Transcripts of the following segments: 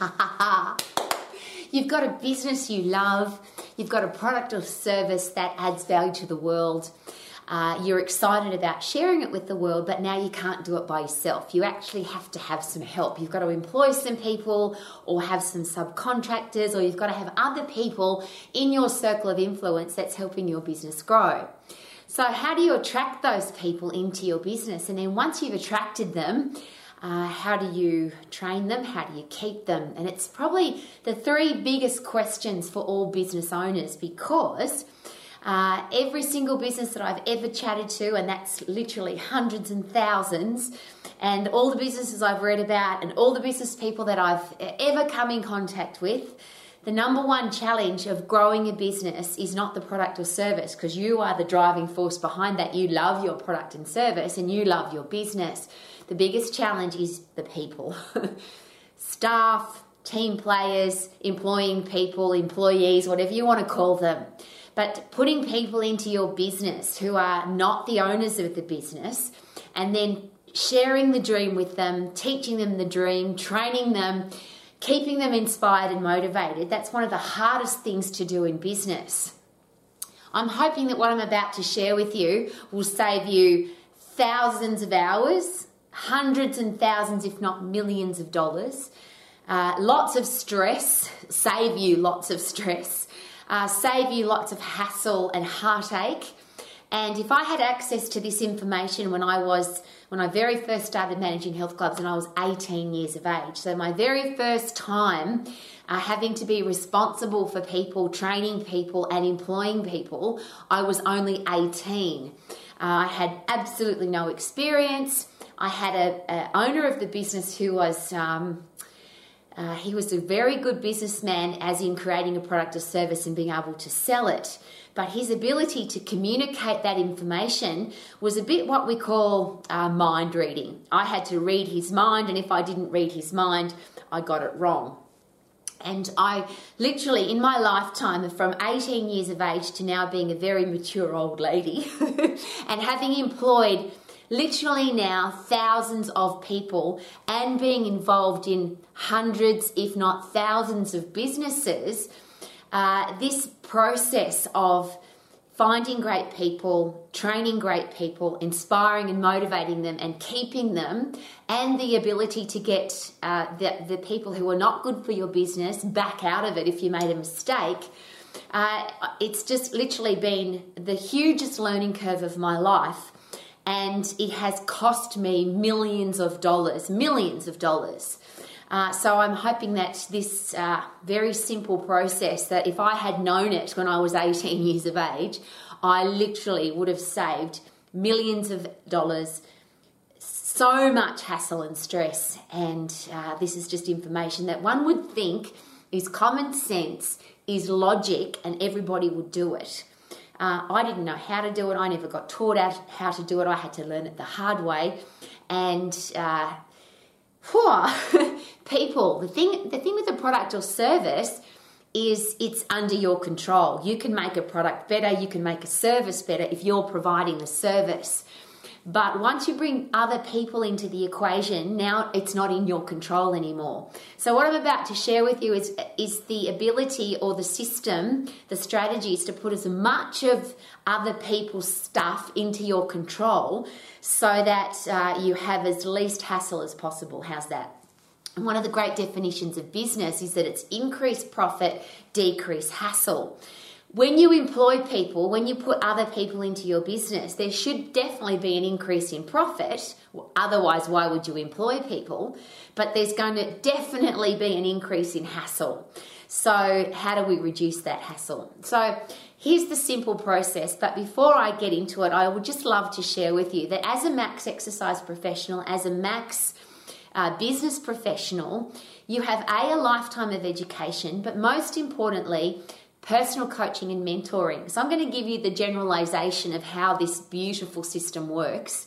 You've got a business you love, you've got a product or service that adds value to the world. Uh, you're excited about sharing it with the world, but now you can't do it by yourself. You actually have to have some help. You've got to employ some people or have some subcontractors, or you've got to have other people in your circle of influence that's helping your business grow. So, how do you attract those people into your business? And then once you've attracted them, uh, how do you train them? How do you keep them? And it's probably the three biggest questions for all business owners because uh, every single business that I've ever chatted to, and that's literally hundreds and thousands, and all the businesses I've read about, and all the business people that I've ever come in contact with, the number one challenge of growing a business is not the product or service because you are the driving force behind that. You love your product and service and you love your business. The biggest challenge is the people staff, team players, employing people, employees, whatever you want to call them. But putting people into your business who are not the owners of the business and then sharing the dream with them, teaching them the dream, training them, keeping them inspired and motivated, that's one of the hardest things to do in business. I'm hoping that what I'm about to share with you will save you thousands of hours hundreds and thousands, if not millions of dollars. Uh, lots of stress, save you lots of stress, uh, save you lots of hassle and heartache. And if I had access to this information when I was, when I very first started managing health clubs and I was 18 years of age, so my very first time uh, having to be responsible for people, training people, and employing people, I was only 18. Uh, I had absolutely no experience. I had a, a owner of the business who was um, uh, he was a very good businessman, as in creating a product or service and being able to sell it. But his ability to communicate that information was a bit what we call uh, mind reading. I had to read his mind, and if I didn't read his mind, I got it wrong. And I literally, in my lifetime, from 18 years of age to now being a very mature old lady, and having employed literally now thousands of people and being involved in hundreds, if not thousands, of businesses, uh, this process of finding great people, training great people, inspiring and motivating them, and keeping them, and the ability to get uh, the, the people who are not good for your business back out of it if you made a mistake. Uh, it's just literally been the hugest learning curve of my life and it has cost me millions of dollars, millions of dollars. Uh, so I'm hoping that this uh, very simple process, that if I had known it when I was 18 years of age, I literally would have saved millions of dollars, so much hassle and stress. And uh, this is just information that one would think is common sense, is logic, and everybody would do it. Uh, I didn't know how to do it. I never got taught how to do it. I had to learn it the hard way. And uh, people, the thing, the thing with a product or service is it's under your control. You can make a product better. You can make a service better if you're providing the service. But once you bring other people into the equation, now it's not in your control anymore. So what I'm about to share with you is is the ability or the system, the strategies to put as much of other people's stuff into your control so that uh, you have as least hassle as possible. How's that? one of the great definitions of business is that it's increased profit, decrease hassle when you employ people, when you put other people into your business, there should definitely be an increase in profit. Otherwise, why would you employ people? But there's going to definitely be an increase in hassle. So, how do we reduce that hassle? So, here's the simple process. But before I get into it, I would just love to share with you that as a max exercise professional, as a max uh, business professional, you have a, a lifetime of education, but most importantly, personal coaching and mentoring. So, I'm going to give you the generalization of how this beautiful system works.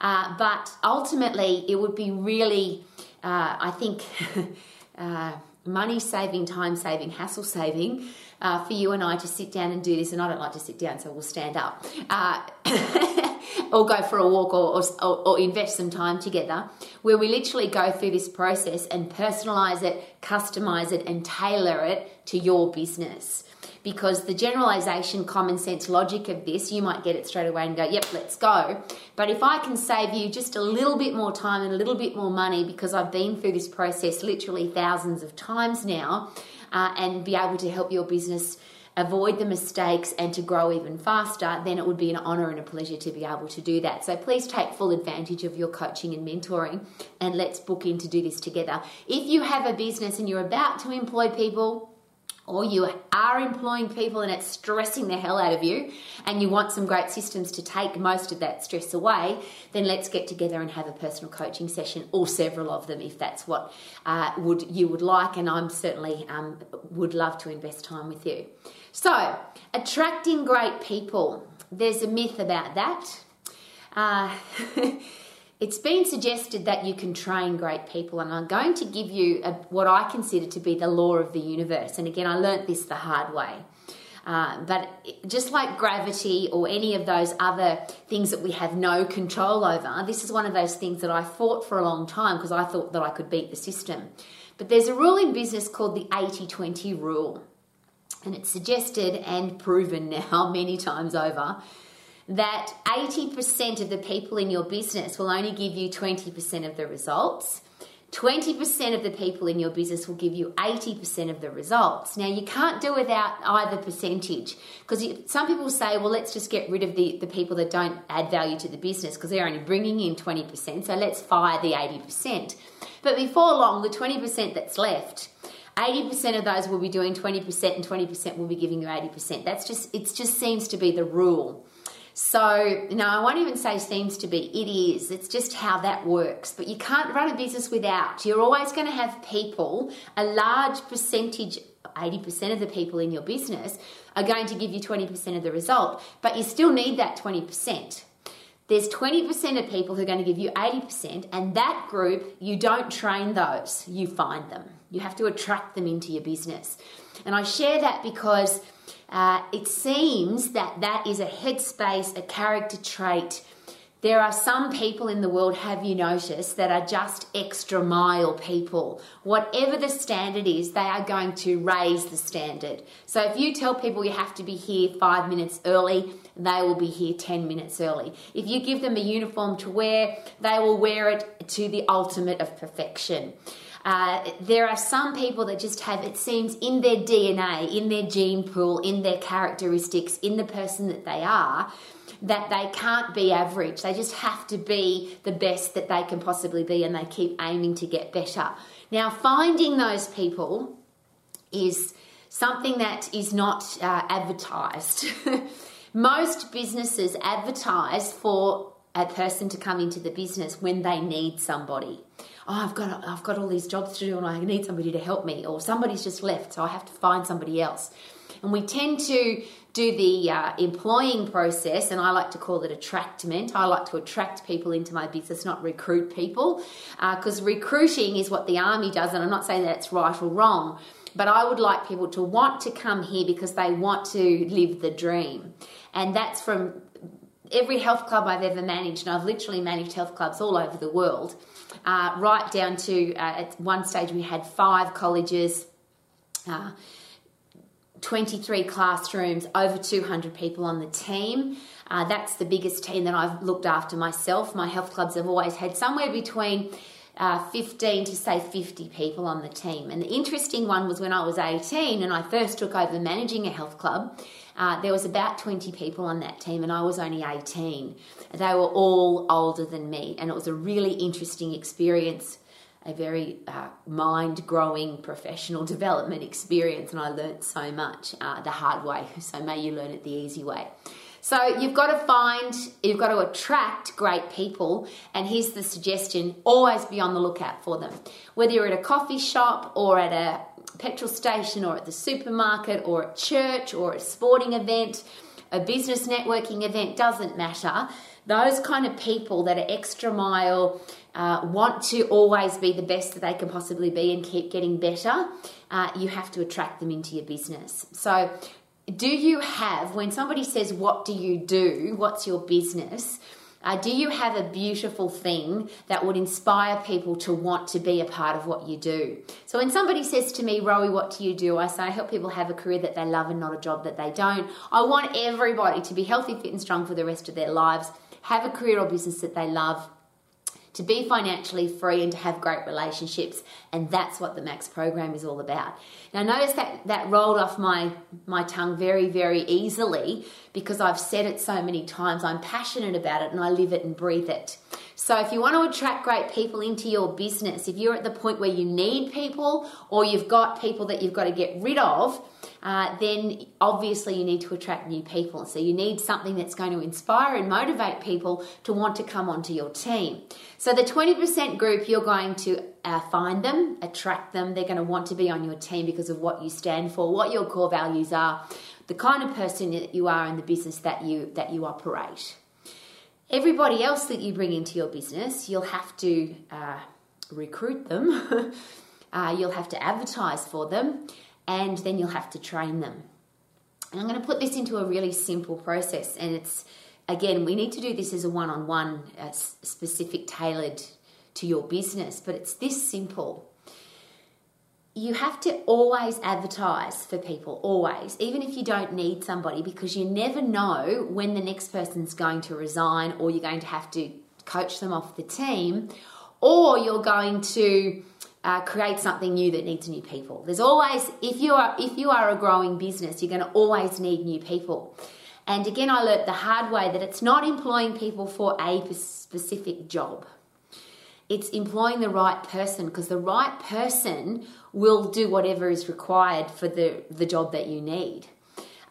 Uh, but ultimately, it would be really, uh, I think, uh, money saving, time saving, hassle saving uh, for you and I to sit down and do this. And I don't like to sit down, so we'll stand up. Uh, or go for a walk or, or, or invest some time together where we literally go through this process and personalize it, customize it, and tailor it to your business because the generalization, common sense logic of this, you might get it straight away and go, yep, let's go. But if I can save you just a little bit more time and a little bit more money because I've been through this process literally thousands of times now uh, and be able to help your business avoid the mistakes and to grow even faster, then it would be an honor and a pleasure to be able to do that. So please take full advantage of your coaching and mentoring and let's book in to do this together. If you have a business and you're about to employ people, or you are employing people and it's stressing the hell out of you and you want some great systems to take most of that stress away, then let's get together and have a personal coaching session or several of them if that's what uh, would you would like. And I'm certainly um, would love to invest time with you. So, attracting great people. There's a myth about that. Uh, It's been suggested that you can train great people, and I'm going to give you a, what I consider to be the law of the universe. And again, I learnt this the hard way. Uh, but just like gravity or any of those other things that we have no control over, this is one of those things that I fought for a long time because I thought that I could beat the system. But there's a rule in business called the 80 20 rule. And it's suggested and proven now many times over that 80% of the people in your business will only give you 20% of the results. 20% of the people in your business will give you 80% of the results. Now, you can't do without either percentage because some people say, well, let's just get rid of the, the people that don't add value to the business because they're only bringing in 20%, so let's fire the 80%. But before long, the 20% that's left, 80% of those will be doing 20% and 20% will be giving you 80%. That's just, it just seems to be the rule. So, no, I won't even say seems to be, it is. It's just how that works. But you can't run a business without. You're always going to have people, a large percentage, 80% of the people in your business are going to give you 20% of the result, but you still need that 20%. There's 20% of people who are going to give you 80%, and that group, you don't train those, you find them. You have to attract them into your business. And I share that because uh, it seems that that is a headspace, a character trait. There are some people in the world, have you noticed, that are just extra mile people. Whatever the standard is, they are going to raise the standard. So if you tell people you have to be here five minutes early, they will be here 10 minutes early. If you give them a uniform to wear, they will wear it to the ultimate of perfection. Uh, there are some people that just have, it seems, in their DNA, in their gene pool, in their characteristics, in the person that they are, that they can't be average. They just have to be the best that they can possibly be and they keep aiming to get better. Now, finding those people is something that is not uh, advertised. Most businesses advertise for a person to come into the business when they need somebody oh, I've got I've got all these jobs to do and I need somebody to help me, or somebody's just left, so I have to find somebody else. And we tend to do the uh, employing process, and I like to call it attractment. I like to attract people into my business, not recruit people, because uh, recruiting is what the army does, and I'm not saying that it's right or wrong. But I would like people to want to come here because they want to live the dream. And that's from every health club I've ever managed, and I've literally managed health clubs all over the world uh, right down to uh, at one stage we had five colleges. Uh, 23 classrooms, over 200 people on the team. Uh, that's the biggest team that I've looked after myself. My health clubs have always had somewhere between uh, 15 to say 50 people on the team. And the interesting one was when I was 18 and I first took over managing a health club. Uh, there was about 20 people on that team, and I was only 18. They were all older than me, and it was a really interesting experience, a very uh, mind growing professional development experience, and I learnt so much uh, the hard way. So, may you learn it the easy way. So you've got to find, you've got to attract great people, and here's the suggestion always be on the lookout for them. Whether you're at a coffee shop or at a petrol station or at the supermarket or at church or a sporting event, a business networking event, doesn't matter. Those kind of people that are extra mile, uh, want to always be the best that they can possibly be and keep getting better, uh, you have to attract them into your business. So do you have, when somebody says, What do you do? What's your business? Uh, do you have a beautiful thing that would inspire people to want to be a part of what you do? So when somebody says to me, Rowie, what do you do? I say, I help people have a career that they love and not a job that they don't. I want everybody to be healthy, fit, and strong for the rest of their lives, have a career or business that they love to be financially free and to have great relationships and that's what the max program is all about. Now notice that that rolled off my my tongue very very easily because i've said it so many times. I'm passionate about it and i live it and breathe it so if you want to attract great people into your business if you're at the point where you need people or you've got people that you've got to get rid of uh, then obviously you need to attract new people. So you need something that's going to inspire and motivate people to want to come onto your team. So the 20% group, you're going to uh, find them, attract them. They're going to want to be on your team because of what you stand for, what your core values are, the kind of person that you are in the business that you that you operate. Everybody else that you bring into your business, you'll have to uh, recruit them. uh, you'll have to advertise for them and then you'll have to train them. And I'm going to put this into a really simple process, and it's again, we need to do this as a one on one, specific, tailored to your business, but it's this simple. You have to always advertise for people, always, even if you don't need somebody, because you never know when the next person's going to resign or you're going to have to coach them off the team or you're going to uh, create something new that needs new people. There's always, if you are if you are a growing business, you're going to always need new people. And again, I learnt the hard way that it's not employing people for a specific job. It's employing the right person because the right person will do whatever is required for the, the job that you need.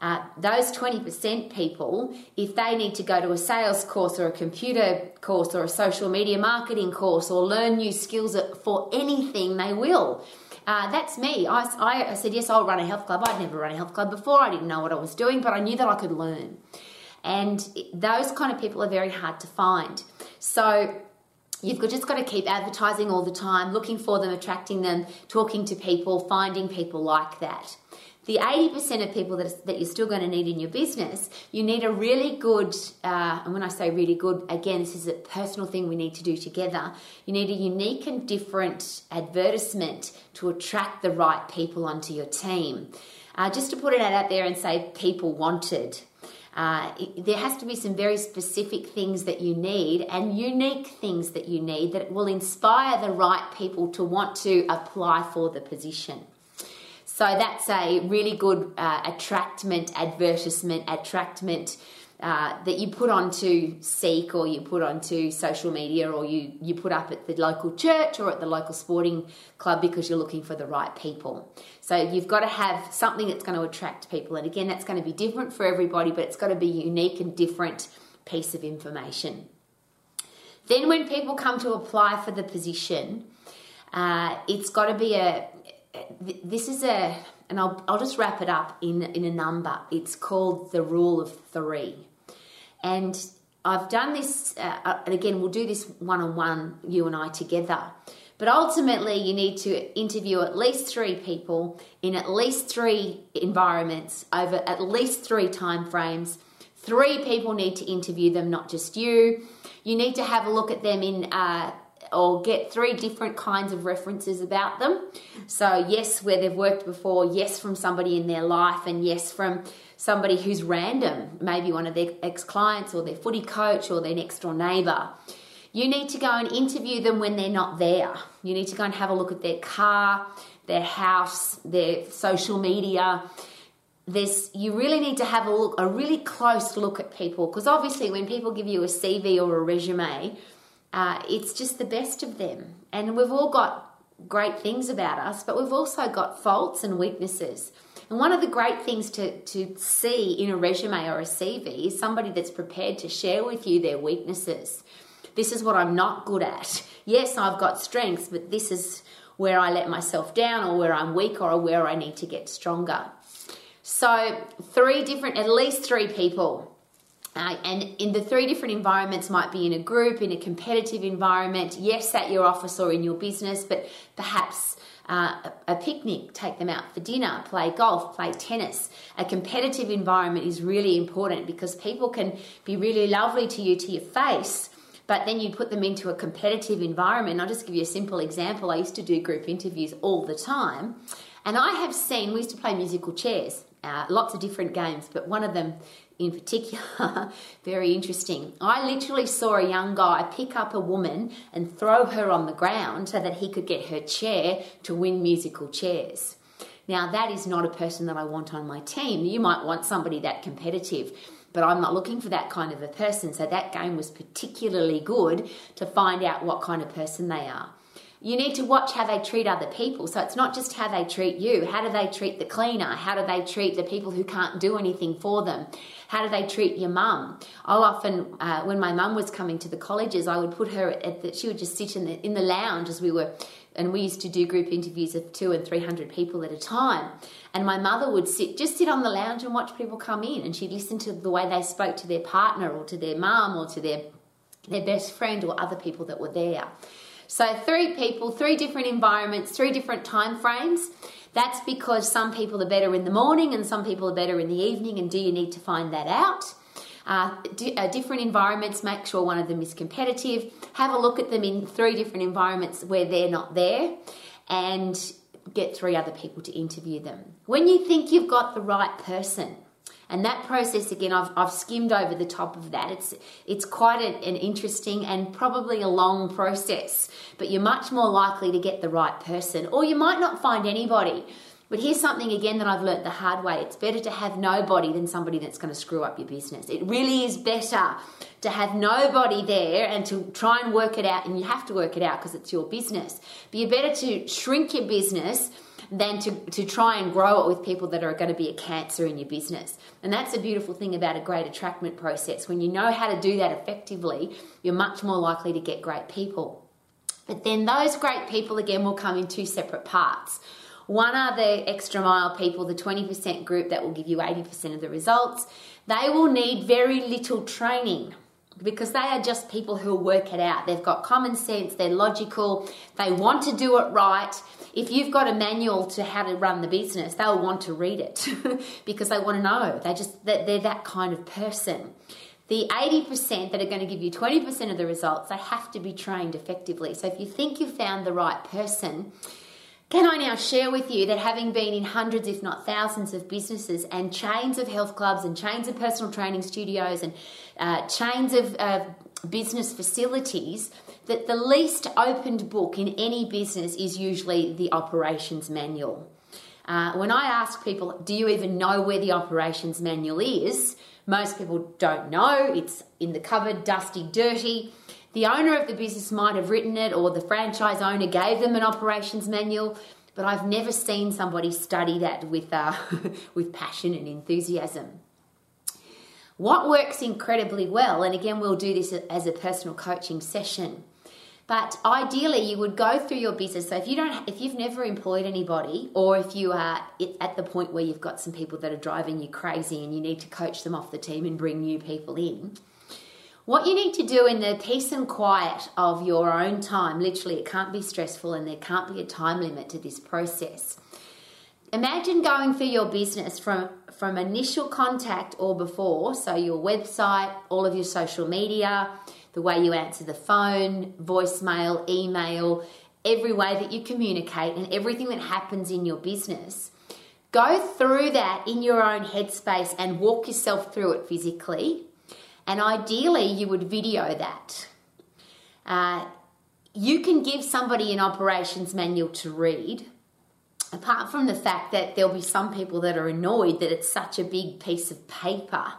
Uh, those 20% people, if they need to go to a sales course or a computer course or a social media marketing course or learn new skills for anything, they will. Uh, that's me. I, I, said, yes, I'll run a health club. I'd never run a health club before. I didn't know what I was doing, but I knew that I could learn. And those kind of people are very hard to find. So you've just got to keep advertising all the time, looking for them, attracting them, talking to people, finding people like that the 80% of people that, that you're still going to need in your business, you need a really good, uh, and when I say really good, again, this is a personal thing we need to do together. You need a unique and different advertisement to attract the right people onto your team. Uh, just to put it out there and say people wanted. Uh, there has to be some very specific things that you need and unique things that you need that will inspire the right people to want to apply for the position. So that's a really good uh, attractment, advertisement, attractment uh, that you put onto Seek or you put onto social media or you, you put up at the local church or at the local sporting club because you're looking for the right people. So you've got to have something that's going to attract people. And again, that's going to be different for everybody, but it's got to be unique and different piece of information. Then when people come to apply for the position, uh, it's got to be a this is a, and I'll, I'll just wrap it up in, in a number. It's called the rule of three. And I've done this, uh, uh and again, we'll do this one on one, you and I together. But ultimately, you need to interview at least three people in at least three environments over at least three time frames. Three people need to interview them, not just you. You need to have a look at them in uh, or get three different kinds of references about them. So, yes, where they've worked before, yes, from somebody in their life, and yes, from somebody who's random, maybe one of their ex clients or their footy coach or their next door neighbour. You need to go and interview them when they're not there. You need to go and have a look at their car, their house, their social media. This you really need to have a look, a really close look at people because obviously when people give you a CV or a resume, uh, it's just the best of them. And we've all got great things about us, but we've also got faults and weaknesses. And one of the great things to, to see in a resume or a CV is somebody that's prepared to share with you their weaknesses. This is what I'm not good at. Yes, I've got strengths, but this is where I let myself down or where I'm weak or where I need to get stronger. So, three different, at least three people uh, and in the three different environments might be in a group, in a competitive environment, yes, at your office or in your business, but perhaps uh, a, picnic, take them out for dinner, play golf, play tennis. A competitive environment is really important because people can be really lovely to you to your face, but then you put them into a competitive environment. I'll just give you a simple example. I used to do group interviews all the time, and I have seen, we used to play musical chairs, uh, lots of different games, but one of them in particular, very interesting. I literally saw a young guy pick up a woman and throw her on the ground so that he could get her chair to win musical chairs. Now, that is not a person that I want on my team. You might want somebody that competitive, but I'm not looking for that kind of a person. So, that game was particularly good to find out what kind of person they are you need to watch how they treat other people. So it's not just how they treat you. How do they treat the cleaner? How do they treat the people who can't do anything for them? How do they treat your mum? I'll often, uh, when my mum was coming to the colleges, I would put her at the, she would just sit in the, in the lounge as we were, and we used to do group interviews of two and 300 people at a time. And my mother would sit, just sit on the lounge and watch people come in. And she'd listen to the way they spoke to their partner or to their mum or to their, their best friend or other people that were there. So three people, three different environments, three different time frames. That's because some people are better in the morning and some people are better in the evening, and do you need to find that out? Uh, d- uh, different environments, make sure one of them is competitive. Have a look at them in three different environments where they're not there, and get three other people to interview them. When you think you've got the right person, and that process again, I've, I've skimmed over the top of that. It's it's quite an interesting and probably a long process, but you're much more likely to get the right person, or you might not find anybody. But here's something again that I've learnt the hard way. It's better to have nobody than somebody that's going to screw up your business. It really is better to have nobody there and to try and work it out. And you have to work it out because it's your business. But you're better to shrink your business than to, to try and grow it with people that are going to be a cancer in your business. And that's a beautiful thing about a great attractment process. When you know how to do that effectively, you're much more likely to get great people. But then those great people again will come in two separate parts. One are the extra mile people, the 20% group that will give you 80% of the results. They will need very little training because they are just people who will work it out. They've got common sense, they're logical, they want to do it right. If you've got a manual to how to run the business, they'll want to read it because they want to know. They just they're that kind of person. The 80% that are going to give you 20% of the results, they have to be trained effectively. So if you think you've found the right person, can I now share with you that having been in hundreds, if not thousands, of businesses and chains of health clubs and chains of personal training studios and uh, chains of uh, business facilities, that the least opened book in any business is usually the operations manual. Uh, when I ask people, do you even know where the operations manual is? Most people don't know. It's in the cupboard, dusty, dirty. The owner of the business might have written it, or the franchise owner gave them an operations manual, but I've never seen somebody study that with, uh, with passion and enthusiasm. What works incredibly well, and again, we'll do this as a personal coaching session. But ideally, you would go through your business. So if you don't, if you've never employed anybody, or if you are at the point where you've got some people that are driving you crazy and you need to coach them off the team and bring new people in, what you need to do in the peace and quiet of your own time, literally, it can't be stressful and there can't be a time limit to this process. Imagine going through your business from, from initial contact or before, so your website, all of your social media, the way you answer the phone, voicemail, email, every way that you communicate, and everything that happens in your business. Go through that in your own headspace and walk yourself through it physically and ideally you would video that. Uh, you can give somebody an operations manual to read, apart from the fact that there'll be some people that are annoyed that it's such a big piece of paper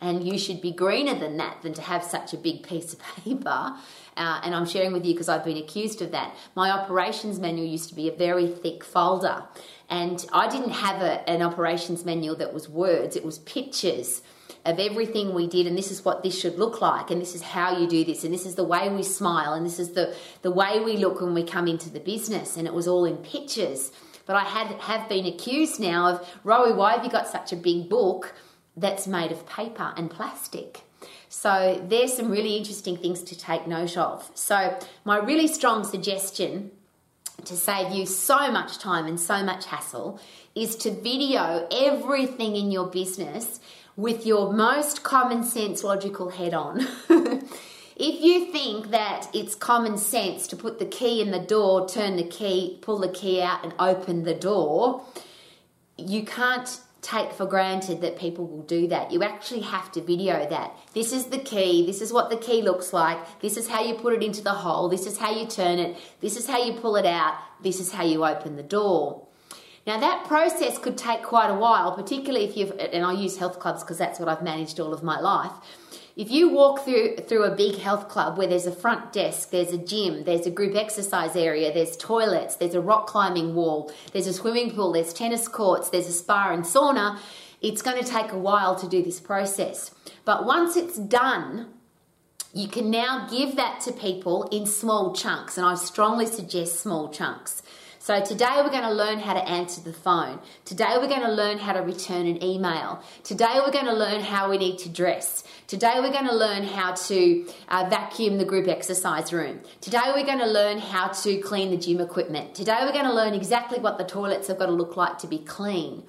and you should be greener than that than to have such a big piece of paper. Uh, and I'm sharing with you because I've been accused of that. My operations manual used to be a very thick folder, and I didn't have a, an operations manual that was words, it was pictures of everything we did and this is what this should look like and this is how you do this and this is the way we smile and this is the, the way we look when we come into the business and it was all in pictures but i had have been accused now of rowie why have you got such a big book that's made of paper and plastic so there's some really interesting things to take note of so my really strong suggestion to save you so much time and so much hassle is to video everything in your business with your most common sense logical head on. if you think that it's common sense to put the key in the door, turn the key, pull the key out, and open the door, you can't take for granted that people will do that. You actually have to video that. This is the key, this is what the key looks like, this is how you put it into the hole, this is how you turn it, this is how you pull it out, this is how you open the door. Now, that process could take quite a while, particularly if you've, and I use health clubs because that's what I've managed all of my life. If you walk through through a big health club where there's a front desk, there's a gym, there's a group exercise area, there's toilets, there's a rock climbing wall, there's a swimming pool, there's tennis courts, there's a spa and sauna, it's going to take a while to do this process. But once it's done, you can now give that to people in small chunks, and I strongly suggest small chunks. So today we're going to learn how to answer the phone. Today we're going to learn how to return an email. Today we're going to learn how we need to dress. Today we're going to learn how to uh, vacuum the group exercise room. Today we're going to learn how to clean the gym equipment. Today we're going to learn exactly what the toilets have got to look like to be clean.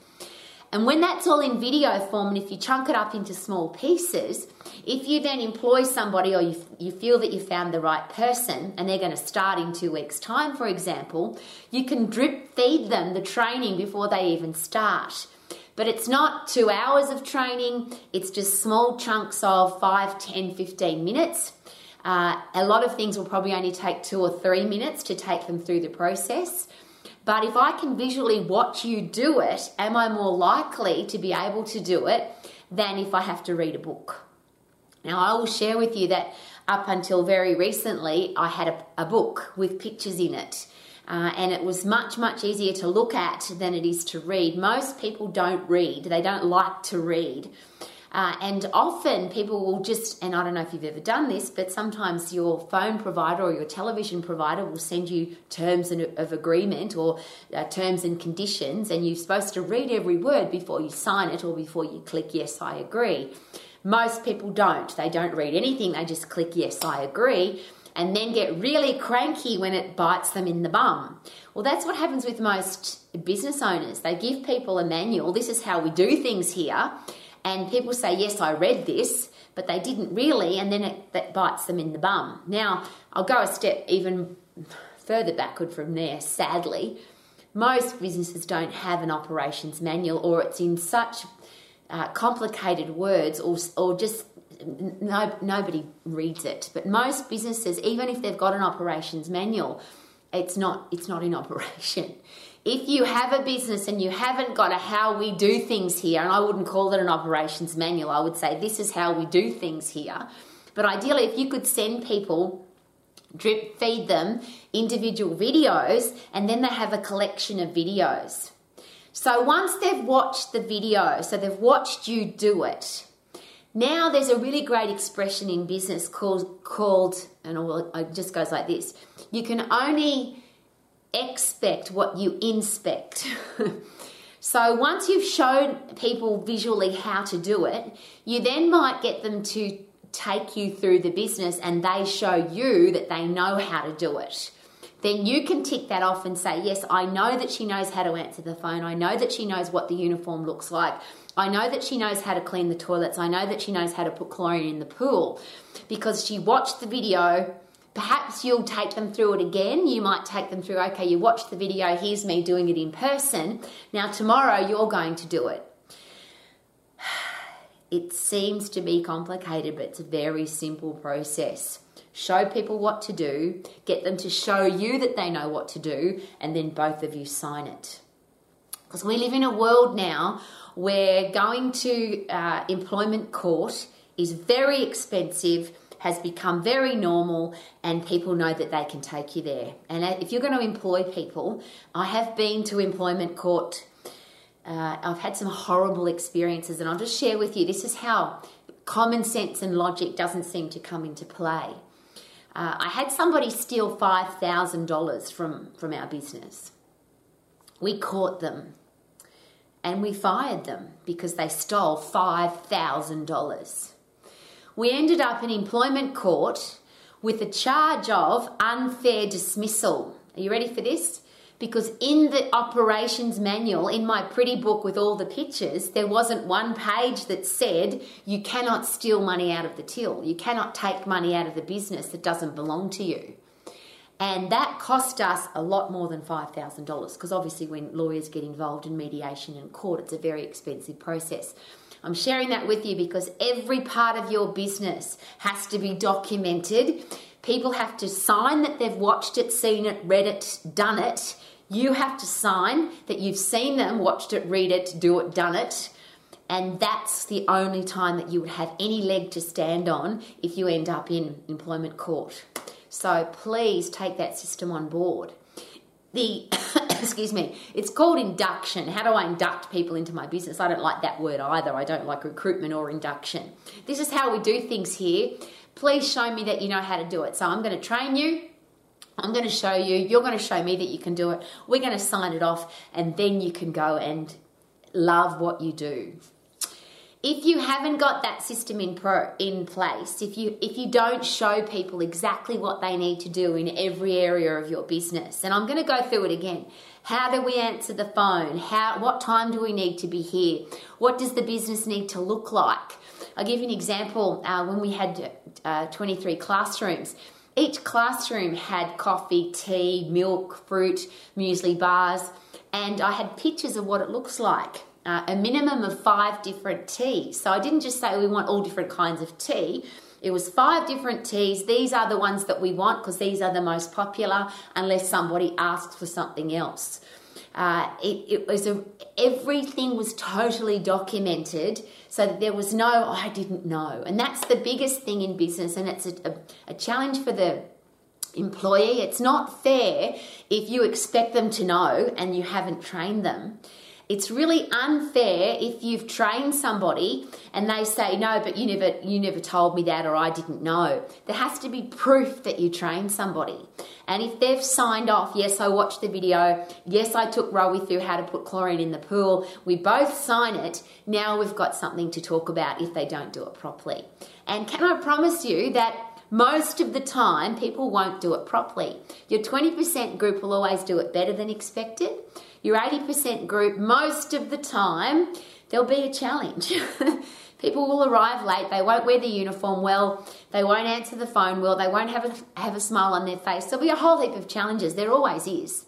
And when that's all in video form, and if you chunk it up into small pieces, if you then employ somebody or you, you feel that you found the right person and they're going to start in two weeks' time, for example, you can drip feed them the training before they even start. But it's not two hours of training, it's just small chunks of 5, 10, 15 minutes. Uh, a lot of things will probably only take two or three minutes to take them through the process. But if I can visually watch you do it, am I more likely to be able to do it than if I have to read a book? Now, I will share with you that up until very recently, I had a, a book with pictures in it. Uh, and it was much, much easier to look at than it is to read. Most people don't read, they don't like to read. Uh, and often people will just, and I don't know if you've ever done this, but sometimes your phone provider or your television provider will send you terms of agreement or uh, terms and conditions, and you're supposed to read every word before you sign it or before you click yes, I agree. Most people don't. They don't read anything, they just click yes, I agree and then get really cranky when it bites them in the bum. Well, that's what happens with most business owners. They give people a manual. This is how we do things here and people say, Yes, I read this, but they didn't really, and then it, that bites them in the bum. Now, I'll go a step even further backward from there, sadly. Most businesses don't have an operations manual, or it's in such uh, complicated words, or, or just no, nobody reads it. But most businesses, even if they've got an operations manual, it's not it's not in operation if you have a business and you haven't got a how we do things here, and I wouldn't call it an operations manual, I would say this is how we do things here. But ideally, if you could send people, drip feed them individual videos, and then they have a collection of videos. So once they've watched the video, so they've watched you do it, now there's a really great expression in business called called, and all it just goes like this: you can only expect what you inspect. so once you've shown people visually how to do it, you then might get them to take you through the business and they show you that they know how to do it. Then you can tick that off and say, Yes, I know that she knows how to answer the phone. I know that she knows what the uniform looks like. I know that she knows how to clean the toilets. I know that she knows how to put chlorine in the pool because she watched the video Perhaps you'll take them through it again. You might take them through, okay, you watched the video, here's me doing it in person. Now, tomorrow you're going to do it. It seems to be complicated, but it's a very simple process. Show people what to do, get them to show you that they know what to do, and then both of you sign it. Because we live in a world now where going to uh, employment court is very expensive has become very normal and people know that they can take you there. And if you're going to employ people, I have been to employment court. Uh, I've had some horrible experiences, and I'll just share with you this is how common sense and logic doesn't seem to come into play. Uh, I had somebody steal $5,000 from, from our business. We caught them and we fired them because they stole $5,000 we ended up in employment court with a charge of unfair dismissal. Are you ready for this? Because in the operations manual, in my pretty book with all the pictures, there wasn't one page that said you cannot steal money out of the till. You cannot take money out of the business that doesn't belong to you. And that cost us a lot more than $5,000 because obviously, when lawyers get involved in mediation and court, it's a very expensive process. I'm sharing that with you because every part of your business has to be documented. People have to sign that they've watched it, seen it, read it, done it. You have to sign that you've seen them, watched it, read it, do it, done it. And that's the only time that you would have any leg to stand on if you end up in employment court. So please take that system on board. The excuse me, it's called induction. How do I induct people into my business? I don't like that word either. I don't like recruitment or induction. This is how we do things here. Please show me that you know how to do it. So I'm going to train you. I'm going to show you. You're going to show me that you can do it. We're going to sign it off, and then you can go and love what you do if you haven't got that system in pro, in place if you if you don't show people exactly what they need to do in every area of your business and i'm going to go through it again. How do we answer the phone? How what time do we need to be here? What does the business need to look like? I'll give you an example uh, when we had uh, 23 classrooms. Each classroom had coffee tea milk fruit muesli bars and i had pictures of what it looks like uh, a minimum of five different teas. So I didn't just say we want all different kinds of tea. It was five different teas. These are the ones that we want because these are the most popular, unless somebody asks for something else. Uh, it, it, was a, everything was totally documented so that there was no oh, I didn't know, and that's the biggest thing in business, and it's a, a, a challenge for the employee. It's not fair if you expect them to know and you haven't trained them it's really unfair if you've trained somebody and they say no but you never you never told me that or I didn't know. There has to be proof that you trained somebody. And if they've signed off yes I watched the video. Yes I took Rowie through how to put chlorine in the pool. We both sign it. Now we've got something to talk about if they don't do it properly. And can I promise you that most of the time people won't do it properly your 20% group will always do it better than expected your 80% group, most of the time, there'll be a challenge. People will arrive late, they won't wear the uniform well, they won't answer the phone well, they won't have a, have a smile on their face. There'll be a whole heap of challenges, there always is.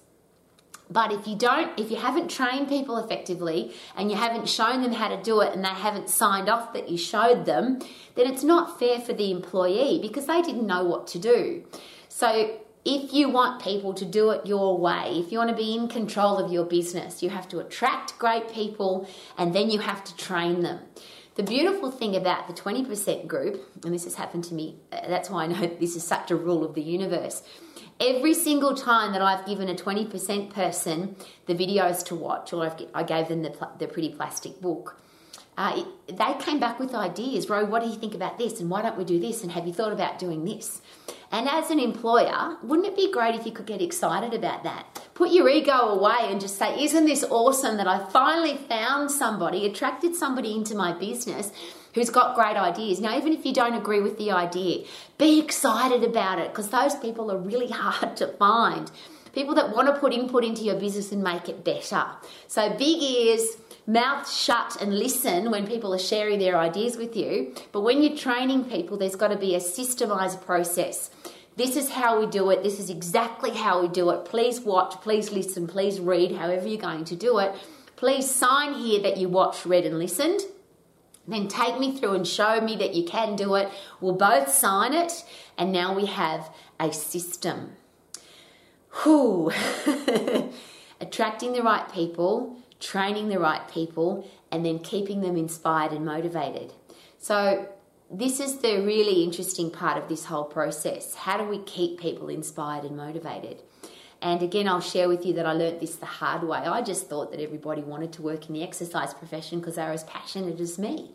But if you don't, if you haven't trained people effectively and you haven't shown them how to do it and they haven't signed off that you showed them, then it's not fair for the employee because they didn't know what to do. So if you want people to do it your way, if you want to be in control of your business, you have to attract great people and then you have to train them. The beautiful thing about the 20% group, and this has happened to me, uh, that's why I know this is such a rule of the universe. Every single time that I've given a 20% person the videos to watch, or i gave them the, the pretty plastic book, uh, they came back with ideas. Ro, what do you think about this? And why don't we do this? And have you thought about doing this? And as an employer, wouldn't it be great if you could get excited about that? Put your ego away and just say, Isn't this awesome that I finally found somebody, attracted somebody into my business who's got great ideas? Now, even if you don't agree with the idea, be excited about it because those people are really hard to find. People that want to put input into your business and make it better. So, big ears mouth shut and listen when people are sharing their ideas with you. But when you're training people, there's got to be a systemized process. This is how we do it. This is exactly how we do it. Please watch, please listen, please read, however you're going to do it. Please sign here that you watched, read, and listened. Then take me through and show me that you can do it. We'll both sign it, and now we have a system. Whew. Attracting the right people, training the right people, and then keeping them inspired and motivated. So, this is the really interesting part of this whole process. How do we keep people inspired and motivated? And again, I'll share with you that I learnt this the hard way. I just thought that everybody wanted to work in the exercise profession because they were as passionate as me.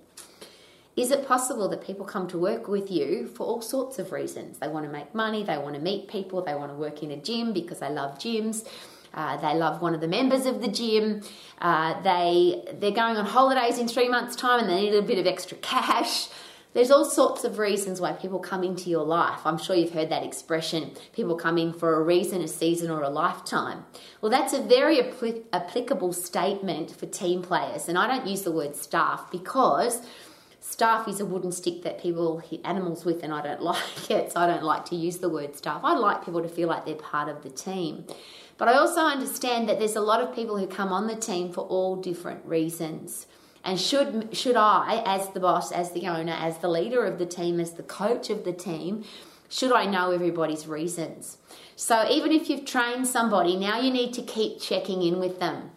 Is it possible that people come to work with you for all sorts of reasons? They want to make money, they want to meet people, they want to work in a gym because they love gyms, uh, they love one of the members of the gym. Uh, they they're going on holidays in three months' time and they need a bit of extra cash. There's all sorts of reasons why people come into your life. I'm sure you've heard that expression people come in for a reason, a season, or a lifetime. Well, that's a very apl- applicable statement for team players. And I don't use the word staff because staff is a wooden stick that people hit animals with, and I don't like it. So I don't like to use the word staff. I like people to feel like they're part of the team. But I also understand that there's a lot of people who come on the team for all different reasons. And should should I, as the boss, as the owner, as the leader of the team, as the coach of the team, should I know everybody's reasons? So even if you've trained somebody, now you need to keep checking in with them.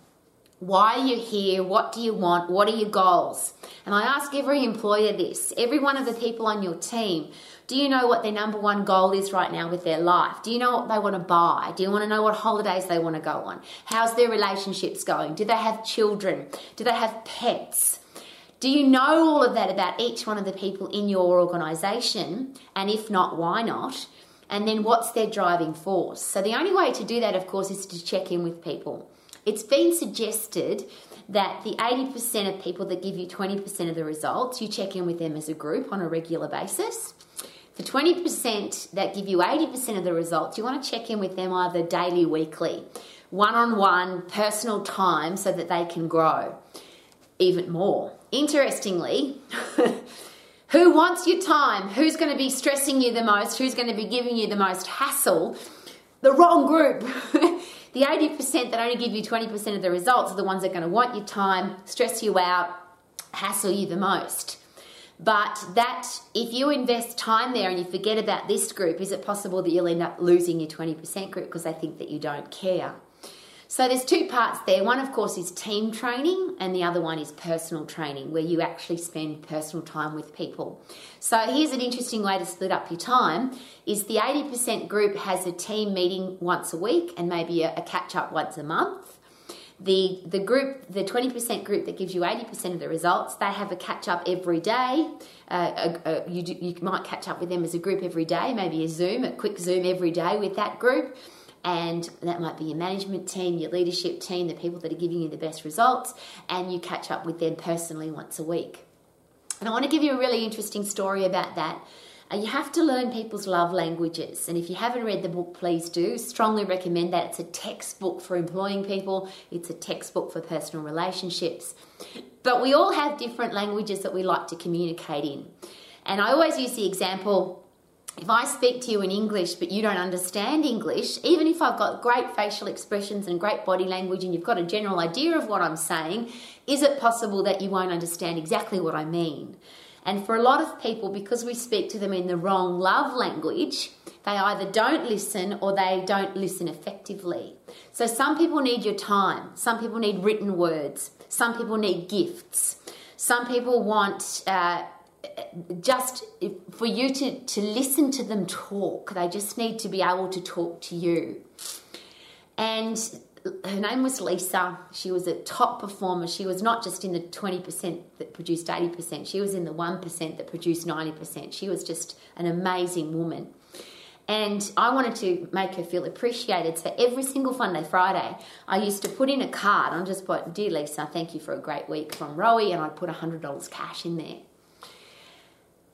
Why are you here? What do you want? What are your goals? And I ask every employer this, every one of the people on your team, do you know what their number one goal is right now with their life? Do you know what they want to buy? Do you want to know what holidays they want to go on? How's their relationships going? Do they have children? Do they have pets? Do you know all of that about each one of the people in your organization? And if not, why not? And then what's their driving force? So the only way to do that, of course, is to check in with people. It's been suggested that the 80% of people that give you 20% of the results, you check in with them as a group on a regular basis. The 20% that give you 80% of the results, you want to check in with them either daily, weekly, one on one, personal time so that they can grow even more. Interestingly, who wants your time? Who's going to be stressing you the most? Who's going to be giving you the most hassle? The wrong group. the 80% that only give you 20% of the results are the ones that are going to want your time, stress you out, hassle you the most. But that, if you invest time there and you forget about this group, is it possible that you'll end up losing your 20% group because they think that you don't care? So there's two parts there. One, of course, is team training, and the other one is personal training, where you actually spend personal time with people. So here's an interesting way to split up your time: is the 80% group has a team meeting once a week and maybe a, a catch up once a month the the group, the twenty percent group that gives you eighty percent of the results, they have a catch up every day. Uh, a, you do, you might catch up with them as a group every day, maybe a Zoom, a quick Zoom every day with that group, and that might be your management team, your leadership team, the people that are giving you the best results, and you catch up with them personally once a week. And I want to give you a really interesting story about that uh, you have to learn people's love languages. And if you haven't read the book, please do. Strongly recommend that. It's a textbook for employing people, it's a textbook for personal relationships. But we all have different languages that we like to communicate in. And I always use the example if I speak to you in English but you don't understand English, even if I've got great facial expressions and great body language and you've got a general idea of what I'm saying, is it possible that you won't understand exactly what I mean? And for a lot of people, because we speak to them in the wrong love language, they either don't listen or they don't listen effectively. So some people need your time, some people need written words, some people need gifts, some people want. Uh, just for you to, to listen to them talk, they just need to be able to talk to you. And her name was Lisa. She was a top performer. She was not just in the 20% that produced 80%, she was in the 1% that produced 90%. She was just an amazing woman. And I wanted to make her feel appreciated. So every single Funday Friday, I used to put in a card. I just put, Dear Lisa, thank you for a great week from Rowie, and I'd put $100 cash in there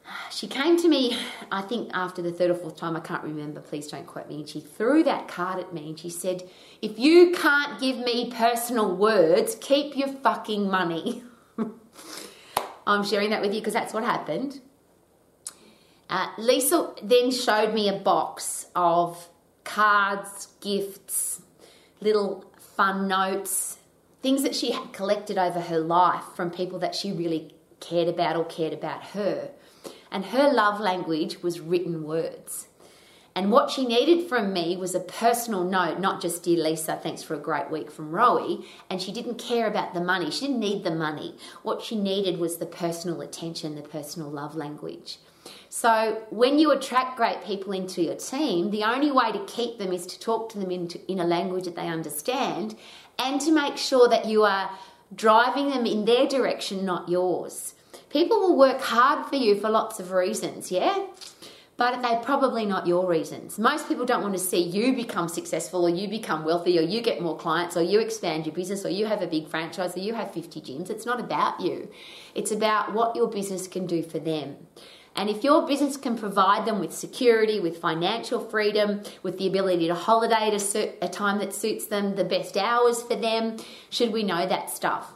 she came to me, I think after the third or fourth time, I can't remember, please don't quote me, and she threw that card at me and she said, If you can't give me personal words, keep your fucking money. I'm sharing that with you because that's what happened. Uh, Lisa then showed me a box of cards, gifts, little fun notes, things that she had collected over her life from people that she really cared about or cared about her and her love language was written words. And what she needed from me was a personal note, not just, Dear Lisa, thanks for a great week from Rowie. And she didn't care about the money. She didn't need the money. What she needed was the personal attention, the personal love language. So when you attract great people into your team, the only way to keep them is to talk to them in, in a language that they understand and to make sure that you are driving them in their direction, not yours. People will work hard for you for lots of reasons, yeah? But they're probably not your reasons. Most people don't want to see you become successful or you become wealthy or you get more clients or you expand your business or you have a big franchise or you have 50 gyms. It's not about you. It's about what your business can do for them. And if your business can provide them with security, with financial freedom, with the ability to holiday at a, a time that suits them, the best hours for them, should we know that stuff?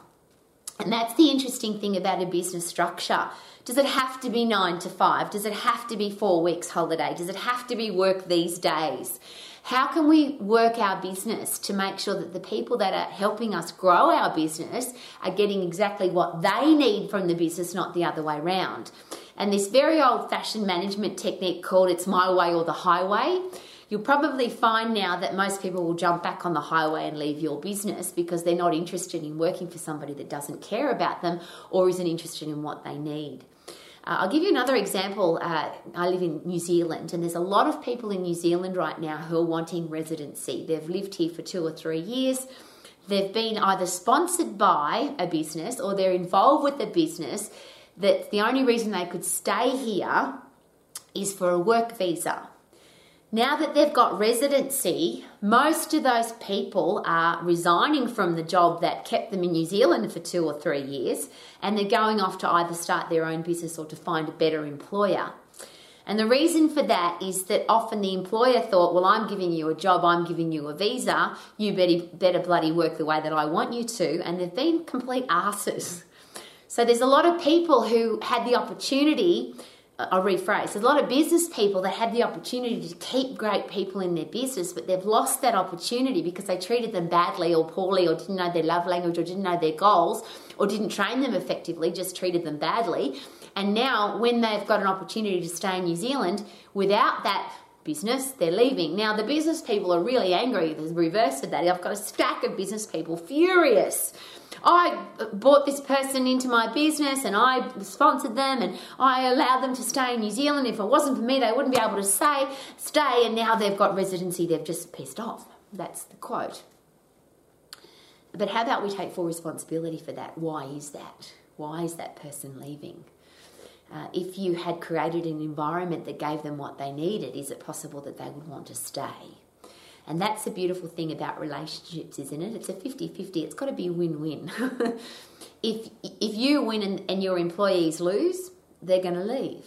And that's the interesting thing about a business structure. Does it have to be nine to five? Does it have to be four weeks holiday? Does it have to be work these days? How can we work our business to make sure that the people that are helping us grow our business are getting exactly what they need from the business, not the other way around? And this very old fashioned management technique called it's my way or the highway you'll probably find now that most people will jump back on the highway and leave your business because they're not interested in working for somebody that doesn't care about them or isn't interested in what they need. Uh, I'll give you another example. Uh, I live in New Zealand, and there's a lot of people in New Zealand right now who are wanting residency. They've lived here for two or three years. They've been either sponsored by a business or they're involved with a business that the only reason they could stay here is for a work visa. Now that they've got residency, most of those people are resigning from the job that kept them in New Zealand for two or three years and they're going off to either start their own business or to find a better employer. And the reason for that is that often the employer thought, well, I'm giving you a job, I'm giving you a visa, you better, better bloody work the way that I want you to. And they've been complete asses. So there's a lot of people who had the opportunity I'll rephrase. There's a lot of business people that had the opportunity to keep great people in their business, but they've lost that opportunity because they treated them badly or poorly or didn't know their love language or didn't know their goals or didn't train them effectively, just treated them badly. And now, when they've got an opportunity to stay in New Zealand without that business, they're leaving. Now, the business people are really angry. The reverse of that. I've got a stack of business people furious I bought this person into my business and I sponsored them and I allowed them to stay in New Zealand. If it wasn't for me, they wouldn't be able to stay, stay, and now they've got residency, they've just pissed off. That's the quote. But how about we take full responsibility for that? Why is that? Why is that person leaving? Uh, if you had created an environment that gave them what they needed, is it possible that they would want to stay? And that's the beautiful thing about relationships, isn't it? It's a 50 50. It's got to be win win. if, if you win and, and your employees lose, they're going to leave.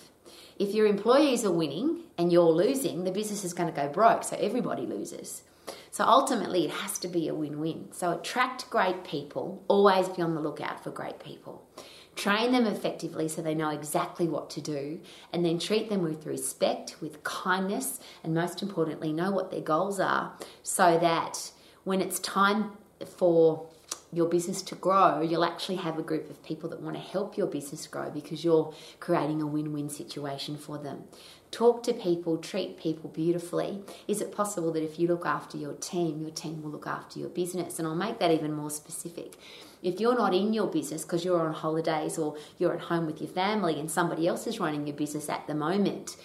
If your employees are winning and you're losing, the business is going to go broke. So everybody loses. So ultimately, it has to be a win win. So attract great people, always be on the lookout for great people train them effectively so they know exactly what to do, and then treat them with respect, with kindness, and most importantly, know what their goals are so that when it's time for your business to grow, you'll actually have a group of people that want to help your business grow because you're creating a win win situation for them. Talk to people, treat people beautifully. Is it possible that if you look after your team, your team will look after your business? And I'll make that even more specific. If you're not in your business because you're on holidays or you're at home with your family and somebody else is running your business at the moment,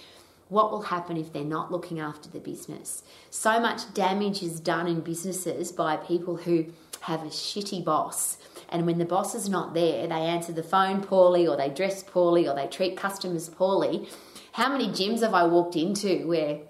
what will happen if they're not looking after the business? So much damage is done in businesses by people who have a shitty boss. And when the boss is not there, they answer the phone poorly, or they dress poorly, or they treat customers poorly. How many gyms have I walked into where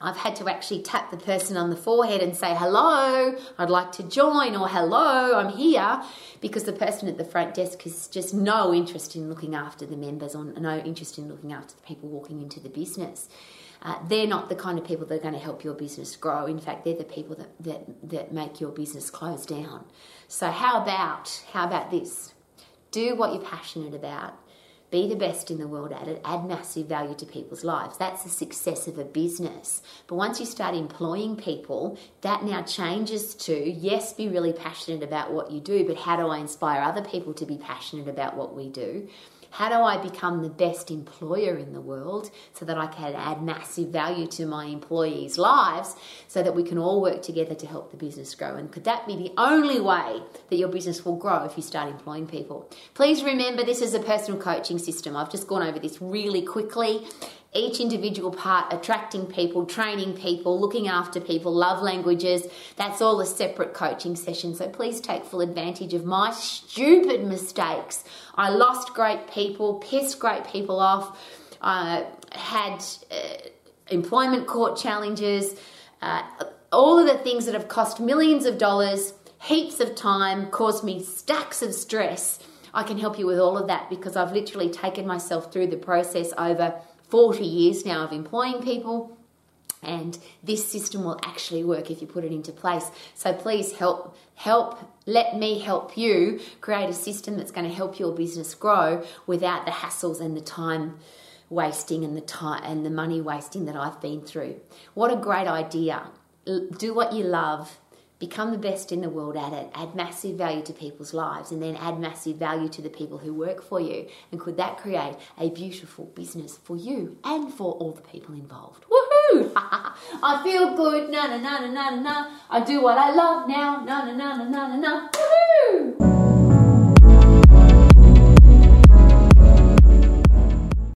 I've had to actually tap the person on the forehead and say, hello, I'd like to join, or hello, I'm here, because the person at the front desk has just no interest in looking after the members or no interest in looking after the people walking into the business. Uh, they're not the kind of people that are going to help your business grow. In fact, they're the people that, that, that make your business close down. So how about how about this? Do what you're passionate about be the best in the world at it, add massive value to people's lives. That's the success of a business. But once you start employing people, that now changes to yes, be really passionate about what you do, but how do I inspire other people to be passionate about what we do? How do I become the best employer in the world so that I can add massive value to my employees' lives so that we can all work together to help the business grow? And could that be the only way that your business will grow if you start employing people? Please remember this is a personal coaching system. I've just gone over this really quickly each individual part attracting people, training people, looking after people, love languages. That's all a separate coaching session. So please take full advantage of my stupid mistakes. I lost great people, pissed great people off, uh, had uh, employment court challenges, uh, all of the things that have cost millions of dollars, heaps of time, caused me stacks of stress I can help you with all of that because I've literally taken myself through the process over 40 years now of employing people and this system will actually work if you put it into place. So please help help let me help you create a system that's going to help your business grow without the hassles and the time wasting and the time and the money wasting that I've been through. What a great idea. Do what you love become the best in the world at it, add massive value to people's lives, and then add massive value to the people who work for you. And could that create a beautiful business for you and for all the people involved? Woohoo! I feel good, na na na na na na. I do what I love now, na na na na na na.